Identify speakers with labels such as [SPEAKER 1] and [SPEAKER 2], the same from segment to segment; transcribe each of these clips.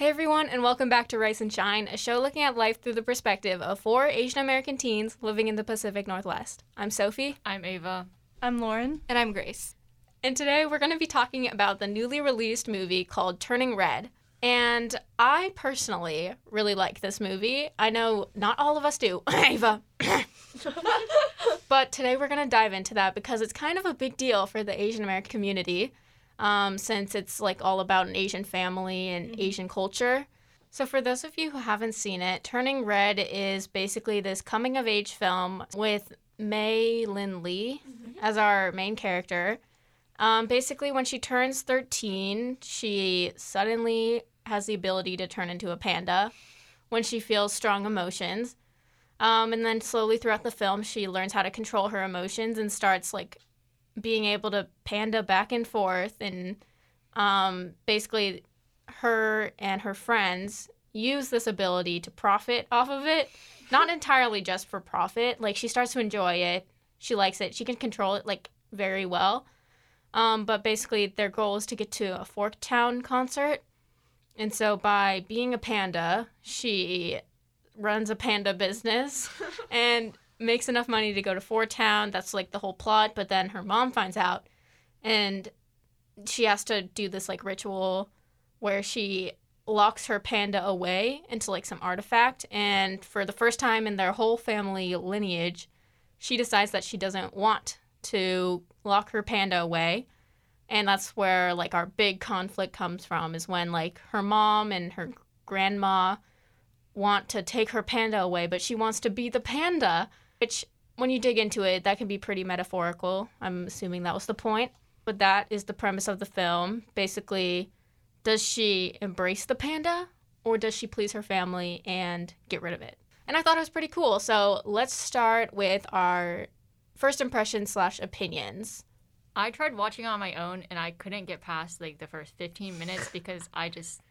[SPEAKER 1] Hey everyone, and welcome back to Rice and Shine, a show looking at life through the perspective of four Asian American teens living in the Pacific Northwest. I'm Sophie.
[SPEAKER 2] I'm Ava.
[SPEAKER 3] I'm Lauren.
[SPEAKER 4] And I'm Grace.
[SPEAKER 1] And today we're going to be talking about the newly released movie called Turning Red. And I personally really like this movie. I know not all of us do. Ava. but today we're going to dive into that because it's kind of a big deal for the Asian American community um, since it's like all about an Asian family and mm-hmm. Asian culture. So, for those of you who haven't seen it, Turning Red is basically this coming of age film with Mei Lin Lee mm-hmm. as our main character. Um, basically, when she turns 13, she suddenly has the ability to turn into a panda when she feels strong emotions. Um, and then slowly throughout the film, she learns how to control her emotions and starts like being able to panda back and forth. And um, basically, her and her friends use this ability to profit off of it. Not entirely just for profit. Like, she starts to enjoy it. She likes it. She can control it, like, very well. Um, but basically, their goal is to get to a Four Town concert and so by being a panda, she runs a panda business and makes enough money to go to Four Town. That's like the whole plot. But then her mom finds out and she has to do this like ritual where she locks her panda away into like some artifact. And for the first time in their whole family lineage, she decides that she doesn't want to lock her panda away and that's where like our big conflict comes from is when like her mom and her grandma want to take her panda away but she wants to be the panda which when you dig into it that can be pretty metaphorical. I'm assuming that was the point. But that is the premise of the film. Basically does she embrace the panda or does she please her family and get rid of it? And i thought it was pretty cool. So let's start with our first impression slash opinions.
[SPEAKER 2] I tried watching on my own and I couldn't get past like the first 15 minutes because I just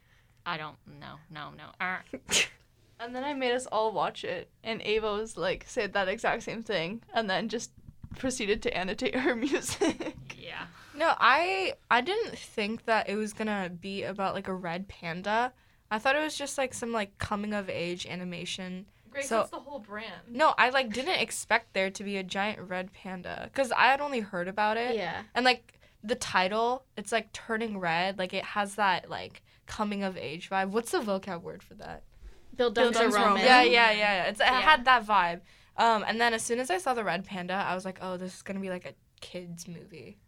[SPEAKER 2] I don't no no no.
[SPEAKER 3] and then I made us all watch it and Ava was like said that exact same thing and then just proceeded to annotate her music.
[SPEAKER 2] yeah.
[SPEAKER 4] No, I I didn't think that it was going to be about like a red panda. I thought it was just like some like coming of age animation
[SPEAKER 3] Grace, so, that's the whole brand.
[SPEAKER 4] No, I like didn't expect there to be a giant red panda because I had only heard about it.
[SPEAKER 1] Yeah.
[SPEAKER 4] And like the title, it's like turning red. Like it has that like coming of age vibe. What's the vocab word for that?
[SPEAKER 1] Bildungsroman.
[SPEAKER 4] Yeah, yeah, yeah. It's, it yeah. had that vibe. Um, and then as soon as I saw the red panda, I was like, oh, this is gonna be like a kids movie.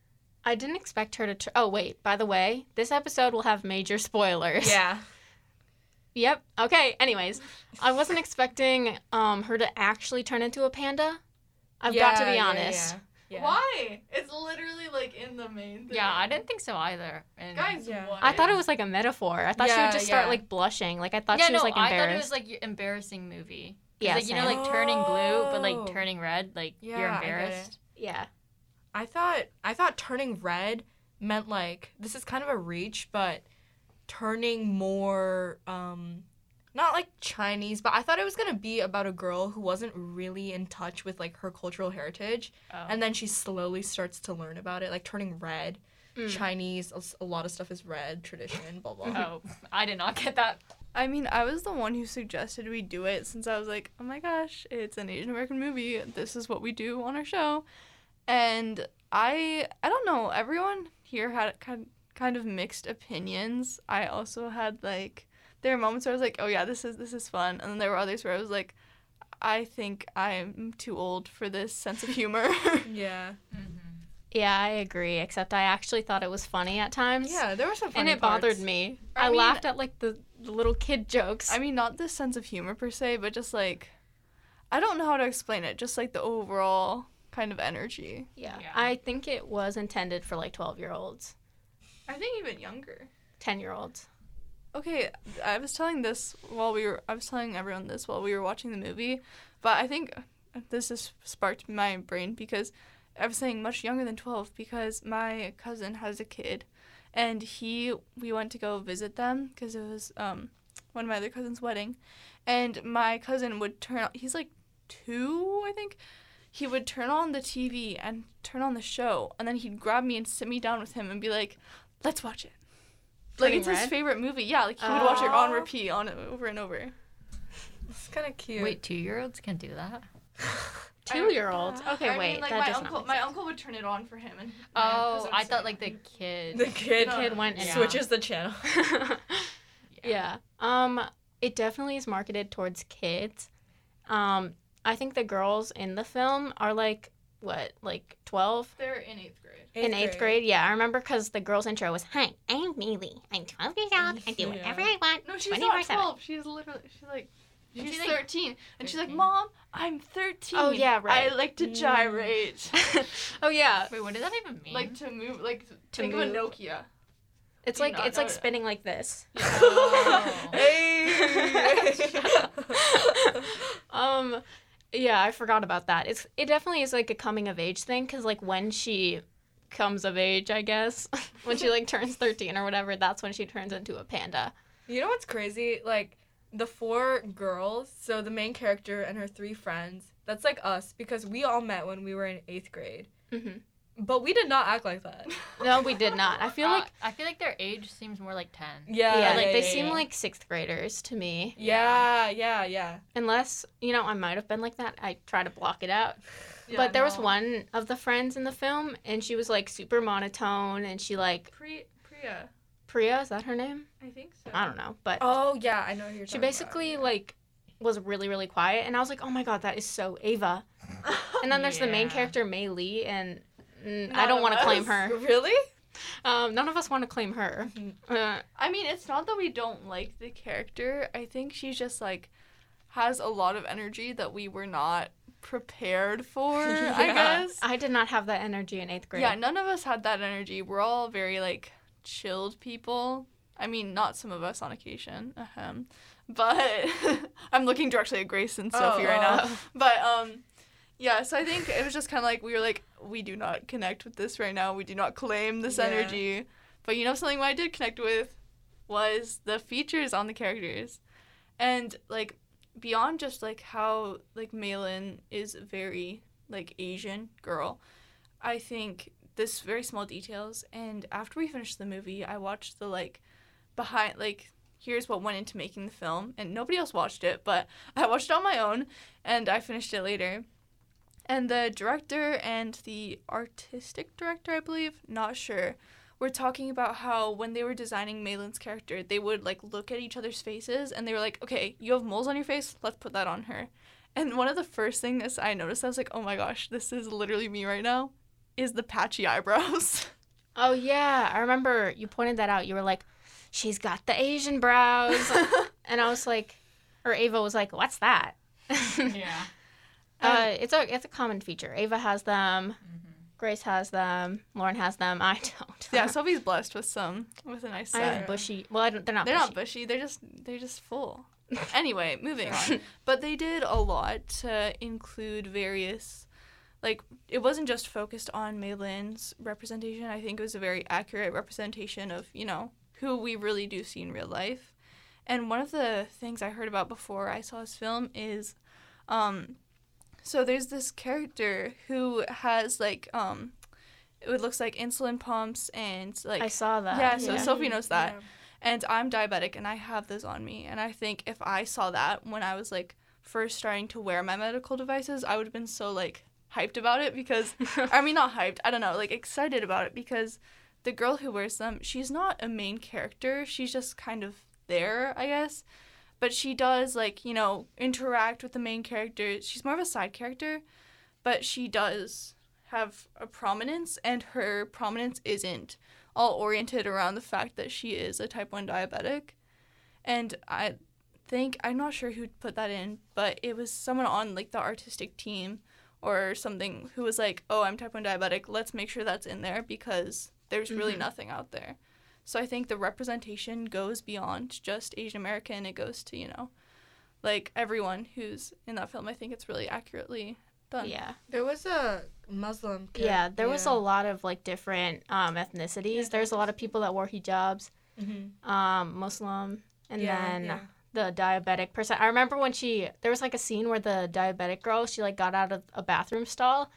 [SPEAKER 1] I didn't expect her to. Tr- oh wait, by the way, this episode will have major spoilers.
[SPEAKER 4] Yeah.
[SPEAKER 1] Yep. Okay. Anyways, I wasn't expecting um her to actually turn into a panda. I've yeah, got to be honest.
[SPEAKER 3] Yeah, yeah. Why? It's literally like in the main thing.
[SPEAKER 2] Yeah, I didn't think so either.
[SPEAKER 3] And Guys, yeah. what?
[SPEAKER 1] I thought it was like a metaphor. I thought she would just start like blushing. Like I thought she was
[SPEAKER 2] no,
[SPEAKER 1] like embarrassed.
[SPEAKER 2] I thought it was like embarrassing movie. Yeah, like you know, like turning blue, but like oh. turning red, like you're embarrassed.
[SPEAKER 1] Yeah.
[SPEAKER 4] I thought I thought turning red meant like this is kind of a reach, but turning more um not like Chinese, but I thought it was gonna be about a girl who wasn't really in touch with like her cultural heritage, oh. and then she slowly starts to learn about it, like turning red. Mm. Chinese, a lot of stuff is red, tradition, blah blah.
[SPEAKER 2] oh, I did not get that.
[SPEAKER 3] I mean, I was the one who suggested we do it since I was like, oh my gosh, it's an Asian American movie. This is what we do on our show, and I, I don't know. Everyone here had kind kind of mixed opinions. I also had like there were moments where I was like, "Oh yeah, this is this is fun," and then there were others where I was like, "I think I'm too old for this sense of humor."
[SPEAKER 4] yeah.
[SPEAKER 1] Mm-hmm. Yeah, I agree. Except I actually thought it was funny at times.
[SPEAKER 4] Yeah, there were some
[SPEAKER 1] and it
[SPEAKER 4] parts.
[SPEAKER 1] bothered me. I, I mean, laughed at like the, the little kid jokes.
[SPEAKER 3] I mean, not the sense of humor per se, but just like I don't know how to explain it. Just like the overall kind of energy.
[SPEAKER 1] Yeah, yeah. I think it was intended for like twelve year olds.
[SPEAKER 3] I think even younger.
[SPEAKER 1] 10 year olds.
[SPEAKER 3] Okay, I was telling this while we were, I was telling everyone this while we were watching the movie, but I think this has sparked my brain because I was saying much younger than 12 because my cousin has a kid and he, we went to go visit them because it was um, one of my other cousin's wedding. And my cousin would turn he's like two, I think he would turn on the TV and turn on the show, and then he'd grab me and sit me down with him and be like, let's watch it. Like
[SPEAKER 1] Turning
[SPEAKER 3] it's his favorite movie. Yeah, like he would watch it on repeat on over and over.
[SPEAKER 4] It's kind of cute.
[SPEAKER 2] Wait, two year olds can do that?
[SPEAKER 1] Two year olds. Okay,
[SPEAKER 3] I
[SPEAKER 1] wait.
[SPEAKER 3] Mean, like
[SPEAKER 1] that
[SPEAKER 3] my
[SPEAKER 1] does
[SPEAKER 3] uncle,
[SPEAKER 1] not
[SPEAKER 3] my
[SPEAKER 1] sense.
[SPEAKER 3] uncle would turn it on for him. And
[SPEAKER 2] Oh, I thought like the kid.
[SPEAKER 4] the kid
[SPEAKER 3] No,
[SPEAKER 1] kid went
[SPEAKER 2] Yeah.
[SPEAKER 4] switches the channel.
[SPEAKER 1] yeah. Um, it definitely is marketed towards kids. Um, I think the girls in the film are like what, like twelve
[SPEAKER 3] They're in eighth grade.
[SPEAKER 1] in eighth grade. Yeah, I remember because the girl's intro was, "Hi, I'm Neely. I'm twelve years old. I do whatever I want.
[SPEAKER 3] No, she's
[SPEAKER 1] 24/7."
[SPEAKER 3] not twelve. She's literally she's like
[SPEAKER 2] Isn't
[SPEAKER 3] she's
[SPEAKER 2] she, like,
[SPEAKER 3] thirteen, and she's like, "Mom, I'm 13.
[SPEAKER 1] Oh, yeah, right.
[SPEAKER 3] I like to gyrate,
[SPEAKER 1] oh yeah,
[SPEAKER 2] Wait, what does that even mean?
[SPEAKER 3] like to move, like to
[SPEAKER 1] To
[SPEAKER 3] think
[SPEAKER 1] move.
[SPEAKER 3] of a Nokia."
[SPEAKER 1] it's
[SPEAKER 3] Do
[SPEAKER 1] like it's like
[SPEAKER 3] that?
[SPEAKER 1] spinning like this.
[SPEAKER 2] Oh.
[SPEAKER 4] Hey.
[SPEAKER 1] Um, yeah, I forgot about that. It's it definitely is like a coming of age thing because like when she comes of age, I guess when she like turns thirteen or whatever, that's when she turns into a panda.
[SPEAKER 4] You know what's crazy? Like the four girls, so the main character and her three friends, that's like us because we all met when we were in eighth grade.
[SPEAKER 1] hmm
[SPEAKER 4] But we did not act like that.
[SPEAKER 1] No, we did not. I feel
[SPEAKER 2] Uh,
[SPEAKER 1] like
[SPEAKER 2] I feel like their age seems more like ten.
[SPEAKER 4] Yeah,
[SPEAKER 1] yeah, like they
[SPEAKER 4] yeah,
[SPEAKER 1] seem
[SPEAKER 4] yeah.
[SPEAKER 1] like sixth graders to me.
[SPEAKER 4] Yeah, yeah, yeah.
[SPEAKER 1] Unless you know, I might have been like that. I try to block it out.
[SPEAKER 3] Yeah,
[SPEAKER 1] but there was one of the friends in the film, and she was like super monotone, and she like
[SPEAKER 3] Pri- Priya,
[SPEAKER 1] Priya. Is that her name?
[SPEAKER 3] I think so.
[SPEAKER 1] I don't know, but
[SPEAKER 4] Oh yeah, I know who you're
[SPEAKER 1] she
[SPEAKER 4] talking
[SPEAKER 1] basically like was really really quiet and i was like oh my god that is so ava and then there's the main character Mei Lee, and mm, i don't want to claim her.
[SPEAKER 4] Really?
[SPEAKER 1] um, none of us want to claim her uh,
[SPEAKER 3] I mean, it's not that we don't like the character. I think she's just like has a lot of energy that we were not prepared for. I guess.
[SPEAKER 1] i did not have that energy in eighth grade
[SPEAKER 3] Yeah, none of us had that energy. We're all very like chilled people. I mean, not some of us on occasion. But I'm looking directly at Grace and Sophie
[SPEAKER 4] Oh,
[SPEAKER 3] right now. But um yeah, so I think it was just kind of like we were like we do not connect with this right now. We do not claim this
[SPEAKER 4] Yeah.
[SPEAKER 3] energy. But you know something I did connect with was the features on the characters. And like beyond just like how like Meilin is very like Asian girl, I think this very small details and after we finished the movie, I watched the like behind like here's what went into making the film and nobody else watched it, but I watched it on my own and I finished it later. And the director and the artistic director, I believe, not sure, were talking about how when they were designing Meilin's character, they would like look at each other's faces and they were like, okay, you have moles on your face, let's put that on her. And one of the first things I noticed, I was like, oh my gosh, this is literally me right now, is the patchy eyebrows.
[SPEAKER 1] oh yeah i remember you pointed that out you were like she's got the asian brows and i was like or ava was like what's that
[SPEAKER 2] Yeah.
[SPEAKER 1] uh, it's a it's a common feature ava has them grace has them lauren has them i don't
[SPEAKER 3] yeah, Sophie's blessed with some, with a nice
[SPEAKER 1] i
[SPEAKER 3] set.
[SPEAKER 1] have bushy well I don't, they're not
[SPEAKER 3] They're
[SPEAKER 1] bushy.
[SPEAKER 3] not bushy. They're just they're just full. anyway, moving on. But they did a lot to include various like it wasn't just focused on Meilin's representation. I think it was a very accurate representation of, you know, who we really do see in real life. And one of the things I heard about before I saw this film is um so there's this character who has like um it looks like insulin pumps and like
[SPEAKER 1] i saw that
[SPEAKER 3] yeah, so
[SPEAKER 1] yeah.
[SPEAKER 3] Sophie knows that. And I'm diabetic and I have those on me. And I think if I saw that when I was like first starting to wear my medical devices, I would have been so like hyped about it because I mean not hyped, I don't know, like excited about it because the girl who wears them, she's not a main character. She's just kind of there, I guess. But she does like, you know, interact with the main character. She's more of a side character, but she does have a prominence and her prominence isn't all oriented around the fact that she is a type 1 diabetic. And I think, I'm not sure who put that in, but it was someone on like the artistic team or something who was like, oh, I'm type 1 diabetic. Let's make sure that's in there because there's really
[SPEAKER 1] Mhm.
[SPEAKER 3] nothing out there. So I think the representation goes beyond just Asian American. It goes to, you know, like everyone who's in that film. I think it's really accurately done.
[SPEAKER 1] yeah
[SPEAKER 4] There was a Muslim. kid-
[SPEAKER 1] Yeah, there was a lot of like different um, ethnicities. There's a lot of people that wore hijabs,
[SPEAKER 4] Mhm.
[SPEAKER 1] um, Muslim, and
[SPEAKER 4] Yeah,
[SPEAKER 1] then
[SPEAKER 4] yeah.
[SPEAKER 1] the diabetic person. I remember when she there was like a scene where the diabetic girl she like got out of a bathroom stall,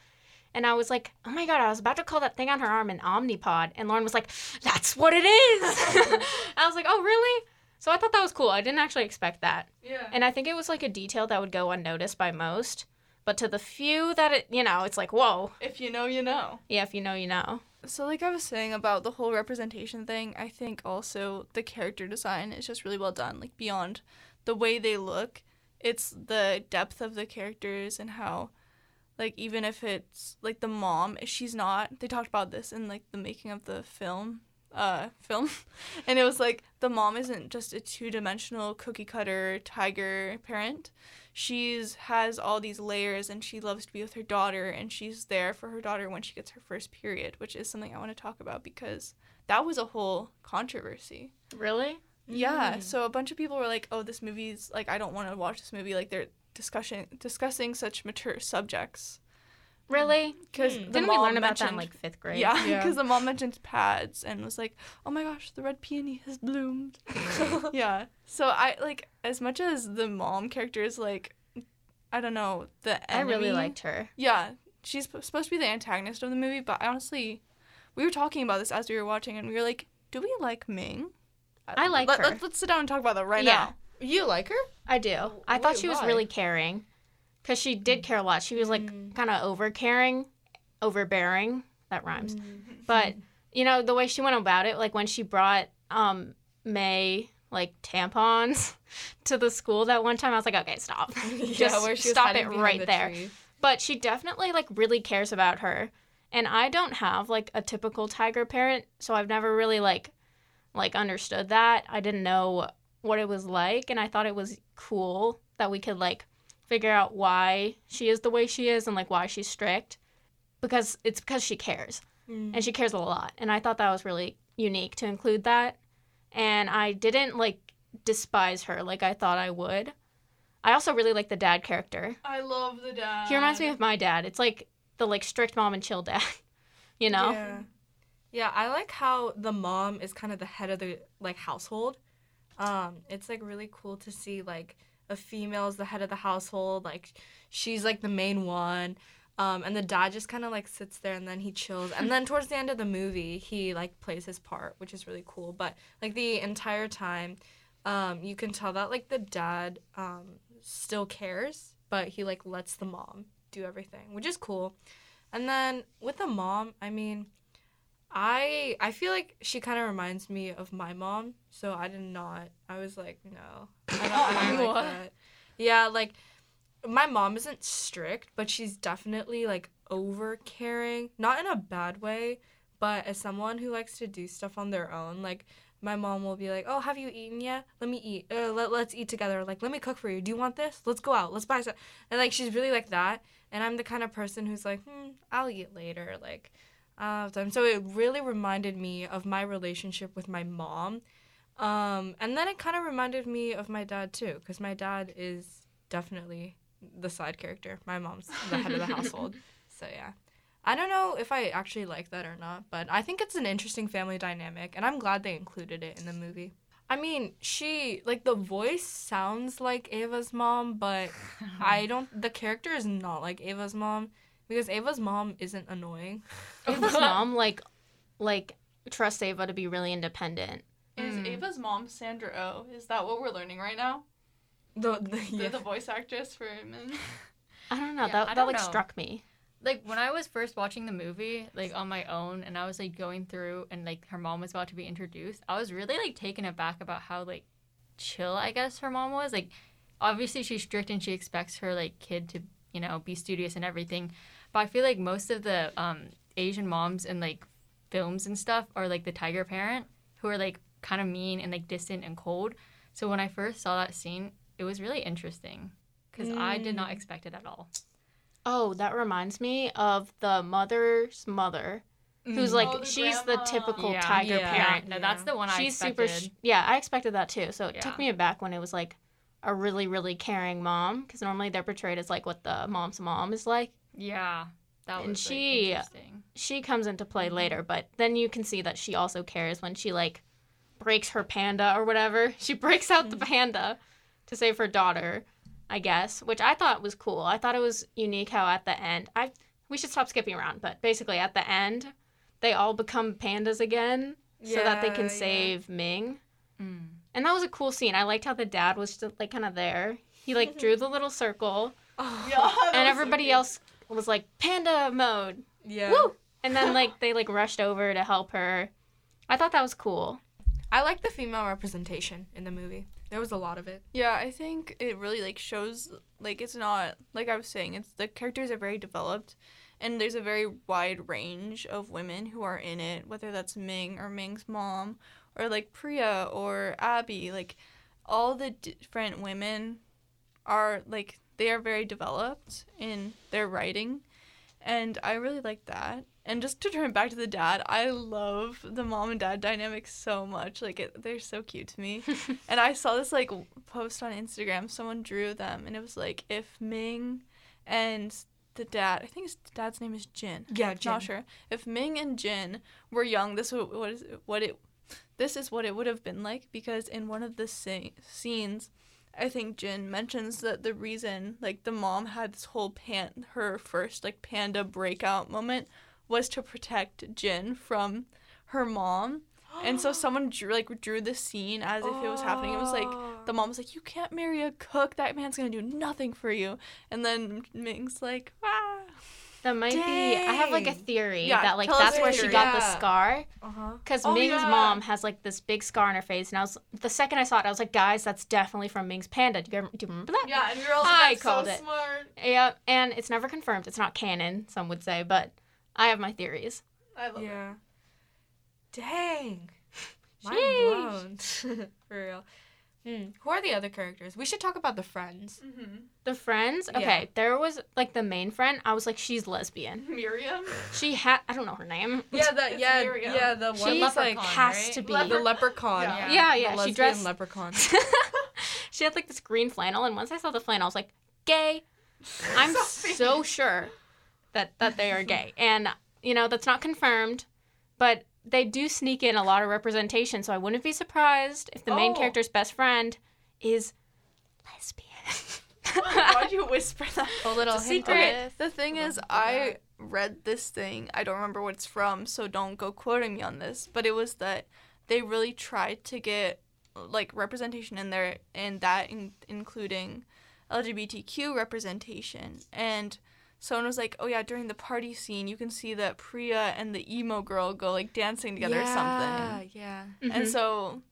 [SPEAKER 1] And I was like, oh my God, I was about to call that thing on her arm an Omnipod. And Lauren was like, that's what it is. I was like, oh, really? So I thought that was cool. I didn't actually expect that.
[SPEAKER 3] Yeah.
[SPEAKER 1] And I think it was like a detail that would go unnoticed by most. But to the few that it, you know, it's like, whoa.
[SPEAKER 3] If you know, you know.
[SPEAKER 1] Yeah, if you know, you know.
[SPEAKER 3] So, like I was saying about the whole representation thing, I think also the character design is just really well done. Like, beyond the way they look, it's the depth of the characters and how, like, even if it's like the mom, she's not. They talked about this in like the making of the film. Uh, film, and it was like the mom isn't just a two-dimensional cookie cutter tiger parent. She's has all these layers, and she loves to be with her daughter, and she's there for her daughter when she gets her first period, which is something I want to talk about because that was a whole controversy.
[SPEAKER 1] Really?
[SPEAKER 3] Yeah. So a bunch of people were like, "Oh, this movie's like I don't want to watch this movie. Like they're discussing discussing such mature subjects."
[SPEAKER 1] Really?
[SPEAKER 3] Because
[SPEAKER 4] Hmm.
[SPEAKER 1] Didn't we learn about that in like fifth grade?
[SPEAKER 3] Yeah,
[SPEAKER 4] Yeah.
[SPEAKER 3] because the mom mentioned pads and was like, "Oh my gosh, the red peony has bloomed." yeah. So I like as much as the mom character is like, I don't know the
[SPEAKER 1] I really liked her.
[SPEAKER 3] Yeah, she's p- supposed to be the antagonist of the movie, but honestly, we were talking about this as we were watching, and we were like, "Do we like Ming?"
[SPEAKER 1] I like
[SPEAKER 3] Let,
[SPEAKER 1] her.
[SPEAKER 3] Let's, let's sit down and talk about that right
[SPEAKER 1] Yeah.
[SPEAKER 3] now.
[SPEAKER 4] You like her?
[SPEAKER 1] I do. I thought
[SPEAKER 4] wait,
[SPEAKER 1] she was
[SPEAKER 4] why?
[SPEAKER 1] really caring because she did care a lot. She was like
[SPEAKER 4] Mm.
[SPEAKER 1] kind of over caring, overbearing. That rhymes.
[SPEAKER 4] Mm.
[SPEAKER 1] But you know the way she went about it, like when she brought um Mei like tampons to the school that one time, I was like, okay, stop. Just
[SPEAKER 4] was
[SPEAKER 1] stop it right
[SPEAKER 4] the
[SPEAKER 1] there.
[SPEAKER 4] tree.
[SPEAKER 1] But she definitely like really cares about her. And I don't have like a typical tiger parent, so I've never really like like understood that. I didn't know what it was like and I thought it was cool that we could like figure out why she is the way she is and like why she's strict because it's because she cares
[SPEAKER 4] Mm.
[SPEAKER 1] and she cares a lot and I thought that was really unique to include that and I didn't like despise her like I thought I would. I also really like the dad character.
[SPEAKER 3] I love the dad.
[SPEAKER 1] He reminds me of my dad. It's like the like strict mom and chill dad. you know?
[SPEAKER 4] Yeah. Yeah, I like how the mom is kind of the head of the like household. Um, it's like really cool to see like a female is the head of the household, like she's like the main one. Um, and the dad just kind of like sits there and then he chills. And then towards the end of the movie, he like plays his part, which is really cool. But like the entire time, um, you can tell that like the dad um, still cares, but he like lets the mom do everything, which is cool. And then with the mom, I mean, I I feel like she kind of reminds me of my mom, so I did not. I was like, no, I don't, I don't like that. Yeah, like my mom isn't strict, but she's definitely like over caring, not in a bad way, but as someone who likes to do stuff on their own, like my mom will be like, "Oh, have you eaten yet? Let me eat. Uh, let, let's eat together. Like, let me cook for you. Do you want this? Let's go out. Let's buy some." And like she's really like that, and I'm the kind of person who's like, "Hmm, I'll eat later." Like, uh. So it really reminded me of my relationship with my mom, um, and then it kind of reminded me of my dad too, because my dad is definitely the side character. My mom's the head of the household. So yeah. I don't know if I actually like that or not, but I think it's an interesting family dynamic, and I'm glad they included it in the movie. I mean, she like the voice sounds like Ava's mom, but I don't. The character is not like Ava's mom because Ava's mom isn't annoying.
[SPEAKER 1] Ava's mom like like trusts Ava to be really independent.
[SPEAKER 3] Is
[SPEAKER 4] Mm.
[SPEAKER 3] Ava's mom Sandra Oh? Is that what we're learning right now?
[SPEAKER 4] The, the,
[SPEAKER 3] The,
[SPEAKER 4] yeah.
[SPEAKER 3] the voice actress for Ming?
[SPEAKER 1] I don't know.
[SPEAKER 2] Yeah,
[SPEAKER 1] that
[SPEAKER 2] I
[SPEAKER 1] that
[SPEAKER 2] don't
[SPEAKER 1] like
[SPEAKER 2] know.
[SPEAKER 1] struck me.
[SPEAKER 2] like when I was first watching the movie, like on my own, and I was like going through, and like her mom was about to be introduced, I was really like taken aback about how like chill I guess her mom was. Like, obviously she's strict and she expects her like kid to you know be studious and everything, but I feel like most of the um Asian moms in like films and stuff are like the tiger parent who are like kind of mean and like distant and cold. So when I first saw that scene, it was really interesting because I did not
[SPEAKER 4] Mm.
[SPEAKER 2] expect it at all.
[SPEAKER 1] Oh, that reminds me of the mother's mother, who's like
[SPEAKER 3] Oh, the
[SPEAKER 1] she's the typical
[SPEAKER 2] Yeah.
[SPEAKER 1] tiger
[SPEAKER 4] Yeah.
[SPEAKER 1] parent.
[SPEAKER 2] No, that's the one I
[SPEAKER 1] she's
[SPEAKER 2] expected.
[SPEAKER 1] super. Sh- yeah, I expected that too. So it took me aback when it was like a really really caring mom because normally they're portrayed as like what the mom's mom is like.
[SPEAKER 2] Yeah, that
[SPEAKER 1] And
[SPEAKER 2] was like,
[SPEAKER 1] she-
[SPEAKER 2] interesting.
[SPEAKER 1] She comes into play
[SPEAKER 2] Mm-hmm.
[SPEAKER 1] later, but then you can see that she also cares when she like breaks her panda or whatever. She breaks out
[SPEAKER 2] Mm-hmm.
[SPEAKER 1] the panda to save her daughter, I guess, which I thought was cool. I thought it was unique how at the end I we should stop skipping around, but basically at the end, they all become pandas again so that they
[SPEAKER 4] Yeah,
[SPEAKER 1] can
[SPEAKER 4] yeah.
[SPEAKER 1] save Ming.
[SPEAKER 2] Mm.
[SPEAKER 1] And that was a cool scene. I liked how the dad was just like kind of there. He like drew the little circle,
[SPEAKER 4] Oh,
[SPEAKER 3] Yeah,
[SPEAKER 1] and
[SPEAKER 3] was so
[SPEAKER 1] everybody else was like panda mode.
[SPEAKER 4] yeah.
[SPEAKER 1] Woo! And then like they like rushed over to help her. I thought that was cool.
[SPEAKER 4] I like the female representation in the movie. There was a lot of it.
[SPEAKER 3] Yeah, I think it really like shows like it's not like I was saying, it's the characters are very developed and there's a very wide range of women who are in it, whether that's Ming or Ming's mom or like Priya or Abby, like all the different women are like they are very developed in their writing and I really like that. And just to turn back to the dad, I love the mom and dad dynamic so much. Like it, they're so cute to me. and I saw this like post on Instagram. Someone drew them, and it was like if Ming and the dad, I think his dad's name is Jin.
[SPEAKER 4] Yeah, Jin.
[SPEAKER 3] Not sure. If Ming and Jin were young, this would what is what it this is what it would have been like because in one of the sce- scenes I think Jin mentions that the reason like the mom had this whole pan her first like panda breakout moment was to protect Jin from her mom. And so someone drew like drew the scene as if it was happening. It was like the mom was like, "You can't marry a cook. That man's gonna do nothing for you." And then Ming's like, "Ah."
[SPEAKER 1] That might be. I have like a theory
[SPEAKER 3] Yeah,
[SPEAKER 1] that like that's
[SPEAKER 3] your
[SPEAKER 1] where she
[SPEAKER 3] theory.
[SPEAKER 1] got the
[SPEAKER 4] Yeah.
[SPEAKER 1] scar.
[SPEAKER 4] Uh huh.
[SPEAKER 1] Because
[SPEAKER 3] Oh,
[SPEAKER 1] Ming's
[SPEAKER 3] yeah.
[SPEAKER 1] mom has like this big scar on her face, and I was the second I saw it, I was like, guys, that's definitely from Ming's panda. Do you, ever, do you remember that?
[SPEAKER 3] Yeah, and you're all
[SPEAKER 1] I
[SPEAKER 3] like,
[SPEAKER 1] called
[SPEAKER 3] so
[SPEAKER 1] it.
[SPEAKER 3] smart.
[SPEAKER 1] Yeah, and it's never confirmed. It's not canon, some would say, but I have my theories.
[SPEAKER 3] I love it.
[SPEAKER 4] Yeah. Dang. Mind
[SPEAKER 1] Sheesh.
[SPEAKER 4] blown. For real. Hmm. Who are the other characters? We should talk about the friends.
[SPEAKER 3] Mm-hmm.
[SPEAKER 1] The friends,
[SPEAKER 4] Yeah.
[SPEAKER 1] okay, there was like the main friend. I was like, she's lesbian.
[SPEAKER 3] Miriam.
[SPEAKER 1] She had, I don't know her name.
[SPEAKER 4] Yeah, the
[SPEAKER 3] It's
[SPEAKER 4] yeah
[SPEAKER 3] Miriam.
[SPEAKER 4] yeah the one
[SPEAKER 1] She
[SPEAKER 4] that's like
[SPEAKER 2] leprechaun,
[SPEAKER 1] has
[SPEAKER 2] right?
[SPEAKER 1] to be.
[SPEAKER 4] the leprechaun.
[SPEAKER 3] Yeah.
[SPEAKER 1] Yeah,
[SPEAKER 4] The
[SPEAKER 1] yeah, she
[SPEAKER 4] lesbian
[SPEAKER 1] dressed-
[SPEAKER 4] leprechaun.
[SPEAKER 1] she had like this green flannel, and once I saw the flannel, I was like, gay. I'm so sure that that they are gay, and you know that's not confirmed, but they do sneak in a lot of representation. So I wouldn't be surprised if the main
[SPEAKER 3] Oh.
[SPEAKER 1] character's best friend is lesbian.
[SPEAKER 3] Why'd you whisper that?
[SPEAKER 4] A little
[SPEAKER 1] It's a
[SPEAKER 4] hint
[SPEAKER 1] secret.
[SPEAKER 4] of it.
[SPEAKER 3] The thing is, I read this thing. I don't remember what it's from, so don't go quoting me on this. But it was that they really tried to get like representation in there, and that in- including LGBTQ representation. And someone was like, "Oh yeah, during the party scene, you can see that Priya and the emo girl go like dancing together or something."
[SPEAKER 4] Yeah.
[SPEAKER 1] Mhm.
[SPEAKER 3] And so,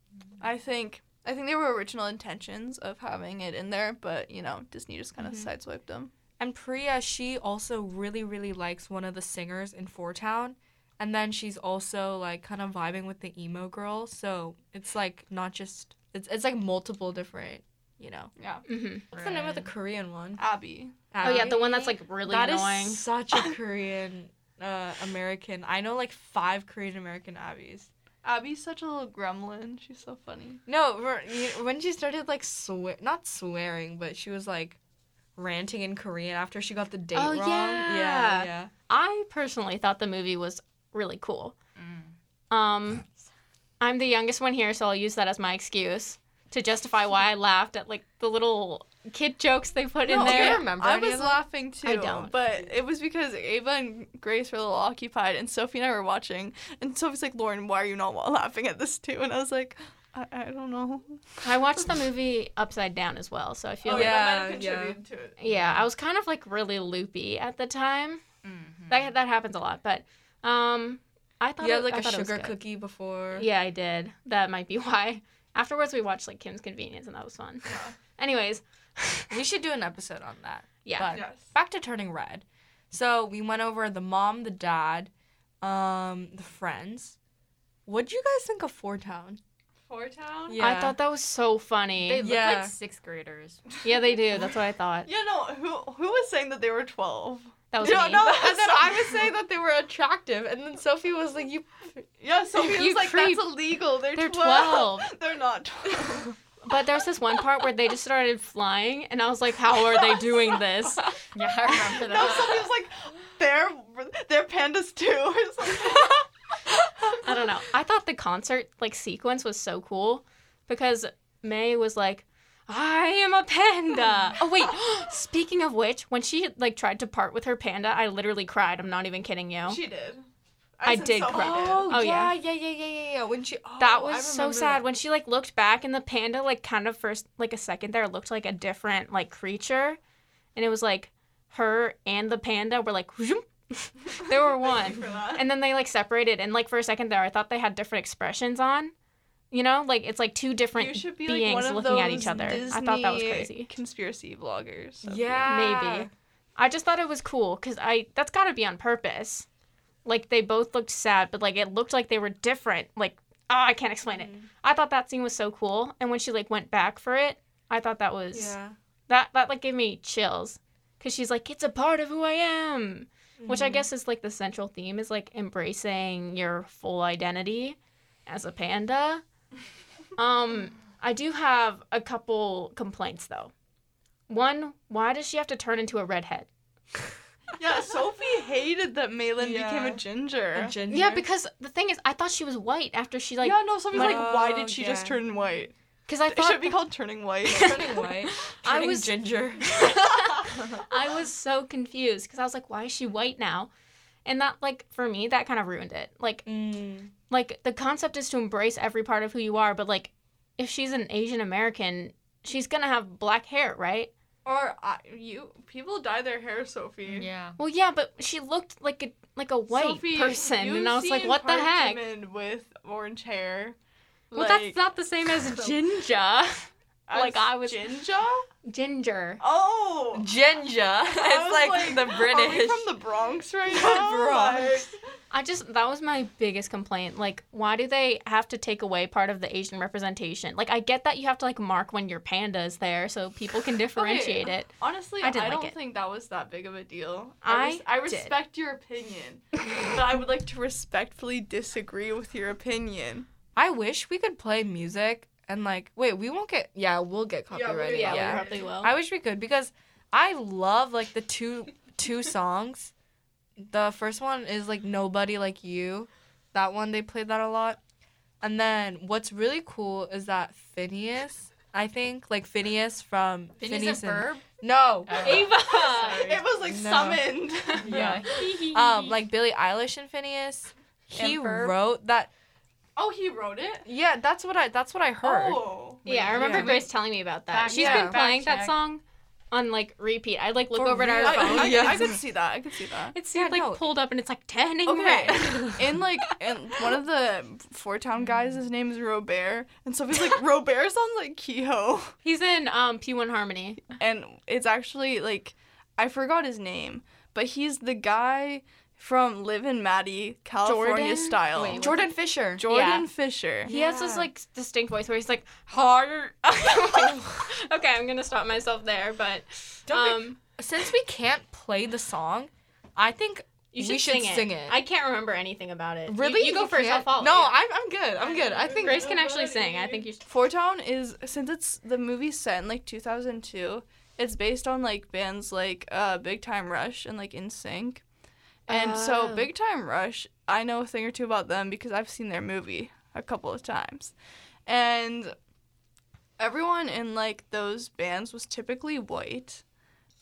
[SPEAKER 3] I think I think they were original intentions of having it in there, but you know, Disney just kind of
[SPEAKER 4] Mhm.
[SPEAKER 3] sideswiped them.
[SPEAKER 4] And Priya, she also really, really likes one of the singers in Four Town. And then she's also like kind of vibing with the emo girl. So it's like not just it's it's like multiple different, you know.
[SPEAKER 3] Yeah,
[SPEAKER 1] hmm
[SPEAKER 4] What's the name of the Korean one?
[SPEAKER 3] Abby.
[SPEAKER 1] Oh yeah, the one that's like really
[SPEAKER 4] That is
[SPEAKER 1] annoying.
[SPEAKER 4] such a Korean uh, American. I know like five Korean American Abbies.
[SPEAKER 3] Abby's such a little gremlin. She's so funny.
[SPEAKER 4] No, when she started like swear, not swearing, but she was like ranting in Korean after she got the date
[SPEAKER 1] Oh,
[SPEAKER 4] wrong.
[SPEAKER 1] yeah.
[SPEAKER 4] yeah, yeah.
[SPEAKER 1] I personally thought the movie was really cool.
[SPEAKER 2] Mm.
[SPEAKER 1] Um, I'm the youngest one here, so I'll use that as my excuse to justify why I laughed at like the little kid jokes they put in
[SPEAKER 3] No,
[SPEAKER 4] do you
[SPEAKER 1] there.
[SPEAKER 4] remember
[SPEAKER 3] I was laughing too.
[SPEAKER 1] I don't.
[SPEAKER 3] But it was because Ava and Grace were a little occupied, and Sophie and I were watching. And Sophie's like, Lauren, why are you not laughing at this too? And I was like, I, I don't know.
[SPEAKER 1] I watched the movie upside down as well, so I feel
[SPEAKER 4] Oh,
[SPEAKER 1] like
[SPEAKER 4] yeah, yeah.
[SPEAKER 3] to it.
[SPEAKER 1] yeah, I was kind of like really loopy at the time.
[SPEAKER 2] Mhm.
[SPEAKER 1] That that happens a lot, but um, I thought
[SPEAKER 4] You
[SPEAKER 1] it,
[SPEAKER 4] had like
[SPEAKER 1] I
[SPEAKER 4] a
[SPEAKER 1] thought it was
[SPEAKER 4] sugar
[SPEAKER 1] good.
[SPEAKER 4] cookie before.
[SPEAKER 1] Yeah, I did. That might be why. Afterwards, we watched like Kim's Convenience, and that was fun. Anyways,
[SPEAKER 4] We should do an episode on that.
[SPEAKER 1] yeah.
[SPEAKER 4] But
[SPEAKER 3] Yes.
[SPEAKER 4] back to turning red. So we went over the mom, the dad, um, the friends. What do you guys think of Four Town?
[SPEAKER 3] Four Town?
[SPEAKER 4] Yeah.
[SPEAKER 1] I thought that was so funny.
[SPEAKER 2] They look
[SPEAKER 4] Yeah.
[SPEAKER 2] like sixth graders.
[SPEAKER 1] yeah, they do. That's what I thought.
[SPEAKER 3] Yeah, no. Who who was saying that they were twelve?
[SPEAKER 1] That was
[SPEAKER 3] No,
[SPEAKER 1] me.
[SPEAKER 3] no.
[SPEAKER 4] and then I was saying that they were attractive, and then Sophie was like, "You."
[SPEAKER 3] Yeah, Sophie
[SPEAKER 1] You
[SPEAKER 3] was like,
[SPEAKER 1] creep.
[SPEAKER 3] that's illegal. They're,
[SPEAKER 1] They're
[SPEAKER 3] 12. They're not 12.
[SPEAKER 1] But there's this one part where they just started flying, and I was like, "How are they doing this?"
[SPEAKER 2] Yeah, I remember that.
[SPEAKER 3] no,
[SPEAKER 2] that.
[SPEAKER 3] Sophie was like, they're, they're pandas too. or something.
[SPEAKER 1] I don't know. I thought the concert like sequence was so cool because Mei was like, I am a panda. oh wait, speaking of which, when she like tried to part with her panda, I literally cried. I'm not even kidding you.
[SPEAKER 3] She did.
[SPEAKER 1] I
[SPEAKER 3] said
[SPEAKER 1] did
[SPEAKER 3] so
[SPEAKER 1] cry.
[SPEAKER 4] Oh,
[SPEAKER 1] Oh,
[SPEAKER 4] yeah,
[SPEAKER 1] yeah.
[SPEAKER 4] yeah, yeah, yeah, yeah. When she oh,
[SPEAKER 1] that
[SPEAKER 4] I
[SPEAKER 1] was so sad
[SPEAKER 4] that.
[SPEAKER 1] when she like looked back and the panda like kind of first like a second there looked like a different like creature and it was like her and the panda were like they were one and then they like separated and like for a second there i thought they had different expressions on you know like it's like two different
[SPEAKER 3] you should be
[SPEAKER 1] beings
[SPEAKER 3] like one of
[SPEAKER 1] looking at each other i thought that was crazy
[SPEAKER 3] Conspiracy vloggers. Sophie.
[SPEAKER 4] Yeah.
[SPEAKER 1] maybe i just thought it was cool because i that's got to be on purpose like they both looked sad but like it looked like they were different like oh i can't explain it mm. i thought that scene was so cool and when she like went back for it i thought that was
[SPEAKER 4] Yeah.
[SPEAKER 1] that that like gave me chills because she's like it's a part of who i am which i mm. guess is like the central theme is like embracing your full identity as a panda um i do have a couple complaints though one why does she have to turn into a redhead
[SPEAKER 3] Yeah, Sophie hated that Meilin became a ginger.
[SPEAKER 4] A ginger.
[SPEAKER 1] yeah because the thing is i thought she was white after she like
[SPEAKER 3] yeah, no, Sophie's
[SPEAKER 1] like-
[SPEAKER 3] like, why did she just
[SPEAKER 4] Oh,
[SPEAKER 3] turn white?
[SPEAKER 1] because i thought
[SPEAKER 3] It
[SPEAKER 1] thought
[SPEAKER 3] should be called turning white.
[SPEAKER 4] turning white.
[SPEAKER 1] I was-
[SPEAKER 4] ginger.
[SPEAKER 1] I was so confused because I was like, why is she white now? And that, like, for me, that kind of ruined it. Like,
[SPEAKER 4] Mm.
[SPEAKER 1] like the concept is to embrace every part of who you are, but like, if she's an Asian American, she's gonna have black hair, right?
[SPEAKER 3] or I, you, people dye their hair, Sophie.
[SPEAKER 2] Yeah.
[SPEAKER 1] Well, yeah, but she looked like a like a white
[SPEAKER 3] Sophie,
[SPEAKER 1] person, and I was like, what the
[SPEAKER 3] Park
[SPEAKER 1] heck?
[SPEAKER 3] Jimin with orange hair.
[SPEAKER 1] Well, that's not the same as ginger. Like I was-
[SPEAKER 3] Ginger.
[SPEAKER 1] ginger.
[SPEAKER 3] Oh,
[SPEAKER 4] Ginger. It's
[SPEAKER 3] was
[SPEAKER 4] like, the
[SPEAKER 3] Are we
[SPEAKER 4] British.
[SPEAKER 3] from the Bronx right now?
[SPEAKER 4] The Bronx.
[SPEAKER 1] I just that was my biggest complaint. Like, why do they have to take away part of the Asian representation? Like, I get that you have to like mark when your panda is there so people can differentiate it.
[SPEAKER 3] Honestly,
[SPEAKER 1] I
[SPEAKER 3] I,
[SPEAKER 1] didn't like
[SPEAKER 3] don't
[SPEAKER 1] it.
[SPEAKER 3] think that was that big of a deal.
[SPEAKER 1] I
[SPEAKER 3] res- I
[SPEAKER 1] did.
[SPEAKER 3] respect your opinion, but I would like to respectfully disagree with your opinion.
[SPEAKER 4] I wish we could play music and like wait, we won't get yeah, we'll get
[SPEAKER 3] we'll
[SPEAKER 4] copyrighted.
[SPEAKER 3] get
[SPEAKER 4] Yeah,
[SPEAKER 1] we probably will.
[SPEAKER 4] I wish we could because I love like the two two songs. The first one is like Nobody Like You. That one they played that a lot. And then what's really cool is that Finneas, I think, like Phineas from
[SPEAKER 2] Phineas and
[SPEAKER 4] and-
[SPEAKER 2] Ferb?
[SPEAKER 4] No.
[SPEAKER 1] Ava.
[SPEAKER 3] It was like
[SPEAKER 4] No.
[SPEAKER 3] summoned.
[SPEAKER 2] Yeah.
[SPEAKER 4] um, like Billie Eilish and Finneas. He
[SPEAKER 2] And
[SPEAKER 4] wrote that.
[SPEAKER 3] Oh, he wrote it.
[SPEAKER 4] Yeah, that's what I. That's what I heard.
[SPEAKER 3] Oh,
[SPEAKER 1] Yeah, I remember
[SPEAKER 4] Yeah.
[SPEAKER 1] Grace telling me about that.
[SPEAKER 2] Fact
[SPEAKER 1] She's
[SPEAKER 4] check.
[SPEAKER 1] been playing
[SPEAKER 2] Fact
[SPEAKER 1] that
[SPEAKER 2] check.
[SPEAKER 1] song on like repeat. I like look
[SPEAKER 4] For
[SPEAKER 1] over at our
[SPEAKER 4] real?
[SPEAKER 3] I,
[SPEAKER 1] phone.
[SPEAKER 3] I,
[SPEAKER 4] Yeah.
[SPEAKER 3] I could see that. I could see that.
[SPEAKER 1] It's
[SPEAKER 4] Yeah,
[SPEAKER 1] like
[SPEAKER 4] no.
[SPEAKER 1] pulled up and it's like turning
[SPEAKER 3] Okay.
[SPEAKER 1] red.
[SPEAKER 3] In like, in one of the Four Town guys, his name is Robert, and Sophie's like Robert sounds like Keeho,
[SPEAKER 1] He's in um P1 Harmony.
[SPEAKER 3] and it's actually like, I forgot his name, but he's the guy from Liv and Maddie, California
[SPEAKER 1] Jordan?
[SPEAKER 3] style.
[SPEAKER 1] Wait,
[SPEAKER 4] Jordan Fisher.
[SPEAKER 3] Jordan
[SPEAKER 1] Yeah.
[SPEAKER 3] Fisher.
[SPEAKER 1] He has this like distinct voice where he's like hard. okay, I'm gonna stop myself there, but
[SPEAKER 4] Don't be-
[SPEAKER 1] um,
[SPEAKER 4] Since we can't play the song, I think
[SPEAKER 1] you
[SPEAKER 4] we
[SPEAKER 1] should,
[SPEAKER 4] should
[SPEAKER 1] sing,
[SPEAKER 4] sing
[SPEAKER 1] it.
[SPEAKER 4] it.
[SPEAKER 1] I can't remember anything about it.
[SPEAKER 4] Really
[SPEAKER 1] you, go first. I'll follow.
[SPEAKER 4] No,
[SPEAKER 1] yeah.
[SPEAKER 4] I'm I'm good. I'm good. I think
[SPEAKER 1] Grace can actually sing. I think you. Should.
[SPEAKER 3] Four Town is since it's the movie set in like 2002. It's based on like bands like uh, Big Time Rush and like NSYNC, and so
[SPEAKER 1] Oh.
[SPEAKER 3] Big Time Rush. I know a thing or two about them because I've seen their movie a couple of times, and everyone in like those bands was typically white.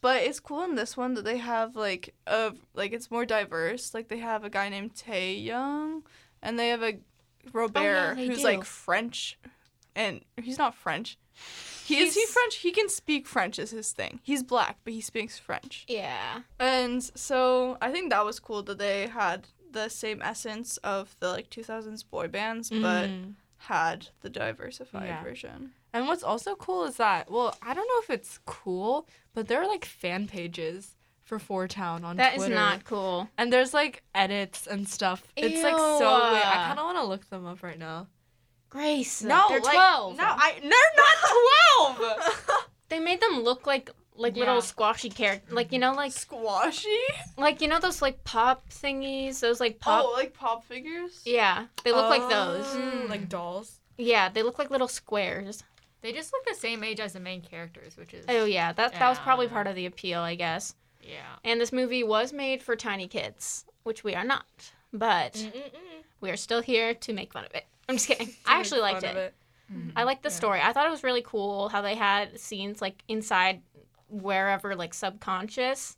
[SPEAKER 3] But it's cool in this one that they have like a like it's more diverse. Like they have a guy named Tae Young, and they have a oh, Robert
[SPEAKER 1] they
[SPEAKER 3] who's
[SPEAKER 1] do.
[SPEAKER 3] like French, and he's not French. He is he French? He can speak French is his thing. He's black, but he speaks French.
[SPEAKER 1] Yeah.
[SPEAKER 3] And so I think that was cool that they had the same essence of the like 2000s boy bands, but
[SPEAKER 4] Mhm.
[SPEAKER 3] had the diversified
[SPEAKER 4] Yeah.
[SPEAKER 3] version.
[SPEAKER 4] And what's also cool is that well, I don't know if it's cool, but there are like fan pages for Four Town on
[SPEAKER 1] That
[SPEAKER 4] Twitter.
[SPEAKER 1] That is not cool.
[SPEAKER 4] And there's like edits and stuff. It's like so weird. I kind of want to look them up right now.
[SPEAKER 1] Grace.
[SPEAKER 4] No,
[SPEAKER 1] they're
[SPEAKER 4] like,
[SPEAKER 1] twelve.
[SPEAKER 4] No, I they're not twelve.
[SPEAKER 1] They made them look like like little
[SPEAKER 2] Yeah.
[SPEAKER 1] squashy characters, like you know, like
[SPEAKER 3] Squashy?
[SPEAKER 1] like you know those like pop thingies, those like pop.
[SPEAKER 3] Oh, like pop figures?
[SPEAKER 1] Yeah, they look like those.
[SPEAKER 4] Mm, like dolls.
[SPEAKER 1] Yeah, they look like little squares.
[SPEAKER 2] They just look the same age as the main characters, which is
[SPEAKER 1] Oh yeah, that that was probably part of the appeal, I guess.
[SPEAKER 2] yeah.
[SPEAKER 1] And this movie was made for tiny kids, which we are not, but
[SPEAKER 4] Mm.
[SPEAKER 1] we are still here to make fun of it. I'm just kidding. I actually liked it. I like the
[SPEAKER 4] Yeah.
[SPEAKER 1] story. I thought it was really cool how they had scenes like inside wherever like subconscious.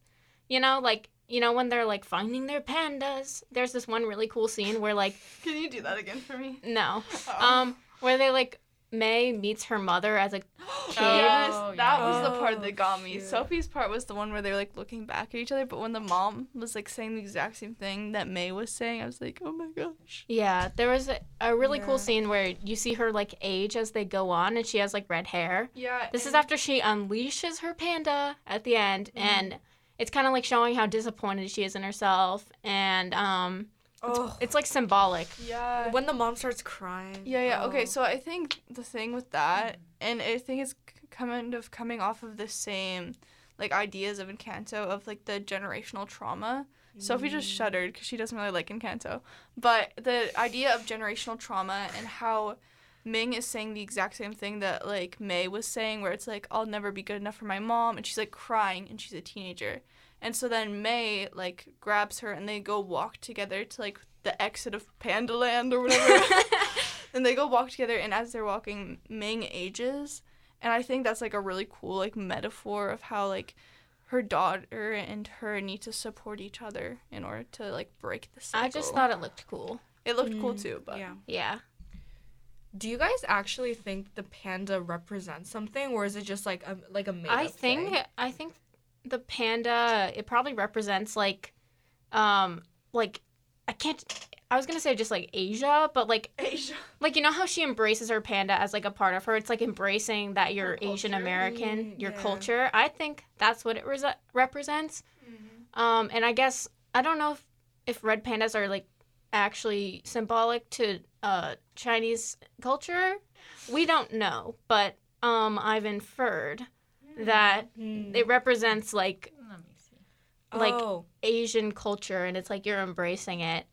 [SPEAKER 1] You know, like you know when they're like finding their pandas. There's this one really cool scene where like
[SPEAKER 3] Can you do that again for me?
[SPEAKER 1] no,
[SPEAKER 3] Oh.
[SPEAKER 1] um, where they like Mei meets her mother as a kid.
[SPEAKER 3] Yes,
[SPEAKER 2] Oh,
[SPEAKER 3] that
[SPEAKER 2] yeah.
[SPEAKER 3] was the part
[SPEAKER 4] Oh,
[SPEAKER 3] that got me.
[SPEAKER 4] cute.
[SPEAKER 3] Sophie's part was the one where they were like looking back at each other, but when the mom was like saying the exact same thing that Mei was saying, I was like, oh my gosh.
[SPEAKER 1] Yeah, there was a, a really
[SPEAKER 4] Yeah.
[SPEAKER 1] cool scene where you see her like age as they go on, and she has like red hair.
[SPEAKER 3] Yeah.
[SPEAKER 1] This is after she unleashes her panda at the end, and it's kind of like showing how disappointed she is in herself, and um,
[SPEAKER 4] Oh,
[SPEAKER 1] it's like symbolic.
[SPEAKER 3] Yeah.
[SPEAKER 4] when the mom starts crying.
[SPEAKER 3] Yeah, yeah.
[SPEAKER 4] oh.
[SPEAKER 3] Okay, so I think the thing with that, and I think it's c- kind of coming off of the same, like ideas of Encanto of like the generational trauma. Sophie just
[SPEAKER 4] Mm.
[SPEAKER 3] shuddered because she doesn't really like Encanto, but the idea of generational trauma and how Ming is saying the exact same thing that like Mei was saying, where it's like I'll never be good enough for my mom, and she's like crying, and she's a teenager, and so then Mei like grabs her and they go walk together to like the exit of Pandaland or whatever. and they go walk together and as they're walking ming ages and i think that's like a really cool like metaphor of how like her daughter and her need to support each other in order to like break the cycle
[SPEAKER 1] I just thought it looked cool.
[SPEAKER 3] it looked cool
[SPEAKER 4] Mm,
[SPEAKER 3] too but
[SPEAKER 4] yeah.
[SPEAKER 1] Yeah.
[SPEAKER 4] Do you guys actually think the panda represents something, or is it just like a like a made
[SPEAKER 1] I
[SPEAKER 4] up
[SPEAKER 1] think
[SPEAKER 4] thing?
[SPEAKER 1] I think the panda it probably represents like um like I can't I was gonna say just like Asia, but like
[SPEAKER 3] asia
[SPEAKER 1] like you know how she embraces her panda as like a part of her. It's like embracing that you're Asian. American, your
[SPEAKER 4] yeah.
[SPEAKER 1] culture. I think that's what it res- represents.
[SPEAKER 3] Mm-hmm.
[SPEAKER 1] Um, and I guess I don't know if if red pandas are like actually symbolic to uh Chinese culture. We don't know, but um, I've inferred that
[SPEAKER 4] Mm.
[SPEAKER 1] it represents like
[SPEAKER 2] Let me see.
[SPEAKER 1] like-
[SPEAKER 4] oh.
[SPEAKER 1] Asian culture, and it's like you're embracing it.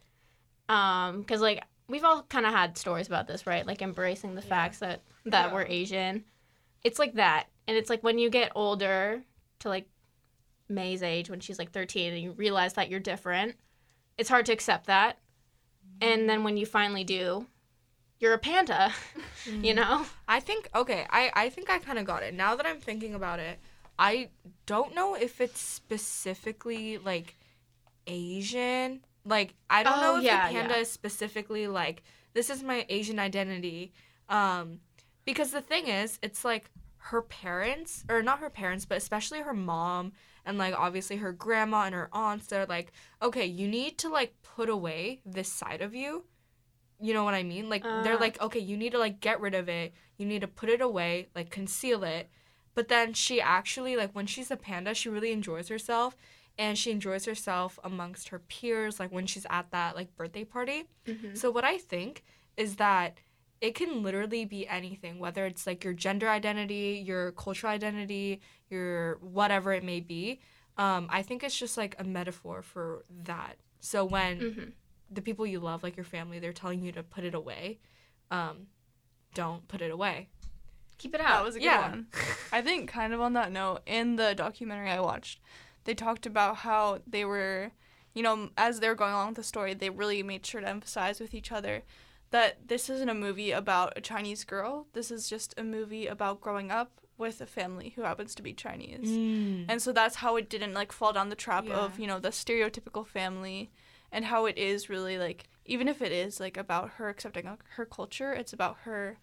[SPEAKER 1] Um, because like we've all kind of had stories about this, right? Like embracing the
[SPEAKER 4] Yeah.
[SPEAKER 1] facts that that
[SPEAKER 3] Yeah.
[SPEAKER 1] we're Asian. It's like that, and it's like when you get older to like Mei's age when she's like 13 and you realize that you're different. It's hard to accept that, and then when you finally do, you're a panda. you
[SPEAKER 4] Mm.
[SPEAKER 1] know?
[SPEAKER 4] I think okay, I I think I kind of got it. Now that I'm thinking about it, I don't know if it's specifically like Asian. Like I don't know
[SPEAKER 1] Oh,
[SPEAKER 4] if
[SPEAKER 1] yeah,
[SPEAKER 4] the panda
[SPEAKER 1] yeah.
[SPEAKER 4] is specifically like this is my Asian identity. Um because the thing is, it's like her parents or not her parents, but especially her mom and like obviously her grandma and her aunts they're like, "Okay, you need to like put away this side of you." You know what I mean? Like they're
[SPEAKER 1] Uh.
[SPEAKER 4] like, "Okay, you need to like get rid of it. You need to put it away, like conceal it." But then she actually like when she's a panda, she really enjoys herself and she enjoys herself amongst her peers like when she's at that like birthday party.
[SPEAKER 1] Mm-hmm.
[SPEAKER 4] So what I think is that it can literally be anything, whether it's like your gender identity, your cultural identity, your whatever it may be. Um, I think it's just like a metaphor for that. So when
[SPEAKER 1] hmm
[SPEAKER 4] the people you love, like your family, they're telling you to put it away, um, don't put it away.
[SPEAKER 1] Keep it out.
[SPEAKER 3] that was a good
[SPEAKER 4] Yeah.
[SPEAKER 3] one i think kind of on that note in the documentary i watched they talked about how they were you know as they were going along with the story they really made sure to emphasize with each other that this isn't a movie about a chinese girl this is just a movie about growing up with a family who happens to be chinese
[SPEAKER 4] Mm.
[SPEAKER 3] and so that's how it didn't like fall down the trap
[SPEAKER 4] Yeah.
[SPEAKER 3] of you know the stereotypical family and how it is really like even if it is like about her accepting uh, her culture it's about her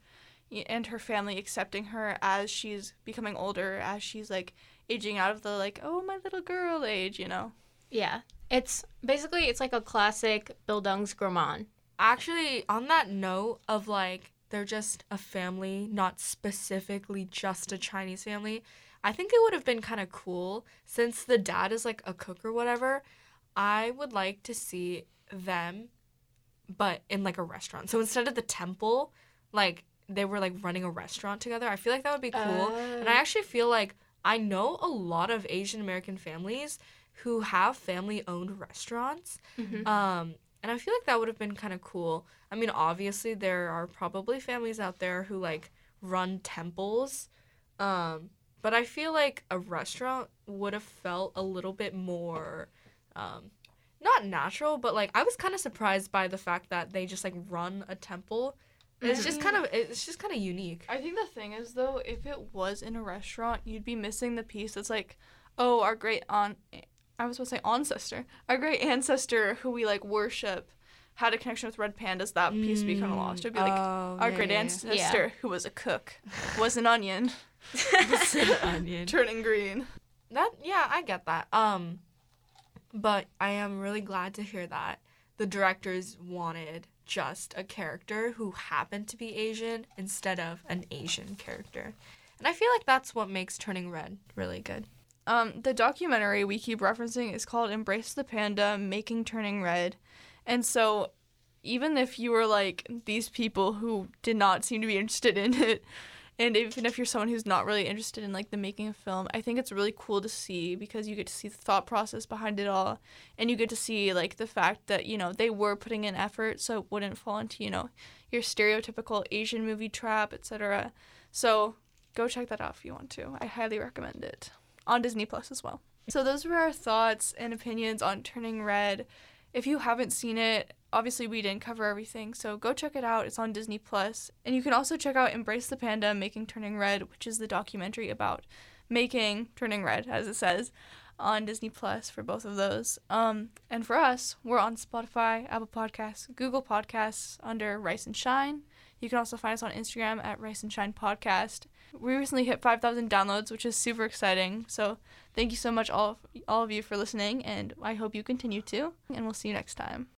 [SPEAKER 3] and her family accepting her as she's becoming older as she's like aging out of the like oh my little girl age you know
[SPEAKER 1] Yeah. It's basically it's like a classic Bildungsroman.
[SPEAKER 4] Actually, on that note of like they're just a family, not specifically just a Chinese family, I think it would have been kind of cool since the dad is like a cook or whatever. I would like to see them, but in like a restaurant. So instead of the temple, like they were like running a restaurant together. I feel like that would be cool.
[SPEAKER 1] Oh.
[SPEAKER 4] And I actually feel like I know a lot of Asian American families who have family owned restaurants.
[SPEAKER 1] Mhm.
[SPEAKER 4] Um, and I feel like that would have been kind of cool. I mean, obviously there are probably families out there who like run temples. Um, but I feel like a restaurant would have felt a little bit more um not natural, but like I was kind of surprised by the fact that they just like run a temple It's
[SPEAKER 1] Mhm.
[SPEAKER 4] just kind of it's just kind of unique.
[SPEAKER 3] I think the thing is though, if it was in a restaurant, you'd be missing the piece that's like, oh, our great aunt, I was supposed to say ancestor, our great ancestor who we like worship, had a connection with red pandas. That piece would be kind of lost. It'd be like
[SPEAKER 4] Oh,
[SPEAKER 3] our
[SPEAKER 4] yeah,
[SPEAKER 3] great
[SPEAKER 4] yeah, yeah.
[SPEAKER 3] ancestor who was a cook, was an onion,
[SPEAKER 4] onion.
[SPEAKER 3] turning green.
[SPEAKER 4] That yeah, I get that. Um, but I am really glad to hear that the directors wanted just a character who happened to be Asian instead of an Asian character, and I feel like that's what makes Turning Red really good.
[SPEAKER 3] Um, the documentary we keep referencing is called Embrace the Panda Making Turning Red. And so, even if you were like these people who did not seem to be interested in it, and even if you're someone who's not really interested in like the making of film, I think it's really cool to see because you get to see the thought process behind it all. And you get to see like the fact that, you know, they were putting in effort so it wouldn't fall into, you know, your stereotypical Asian movie trap, etc. So, go check that out if you want to. I highly recommend it on Disney Plus as well. So those were our thoughts and opinions on Turning Red. If you haven't seen it, obviously we didn't cover everything, so go check it out. It's on Disney Plus. And you can also check out Embrace the Panda Making Turning Red, which is the documentary about making Turning Red, as it says, on Disney Plus for both of those. Um, and for us, we're on Spotify, Apple Podcasts, Google Podcasts under Rice and Shine. You can also find us on Instagram at Rice and Shine Podcast. We recently hit 5,000 downloads, which is super exciting. So thank you so much, all of, all of you, for listening, and I hope you continue to. And we'll see you next time.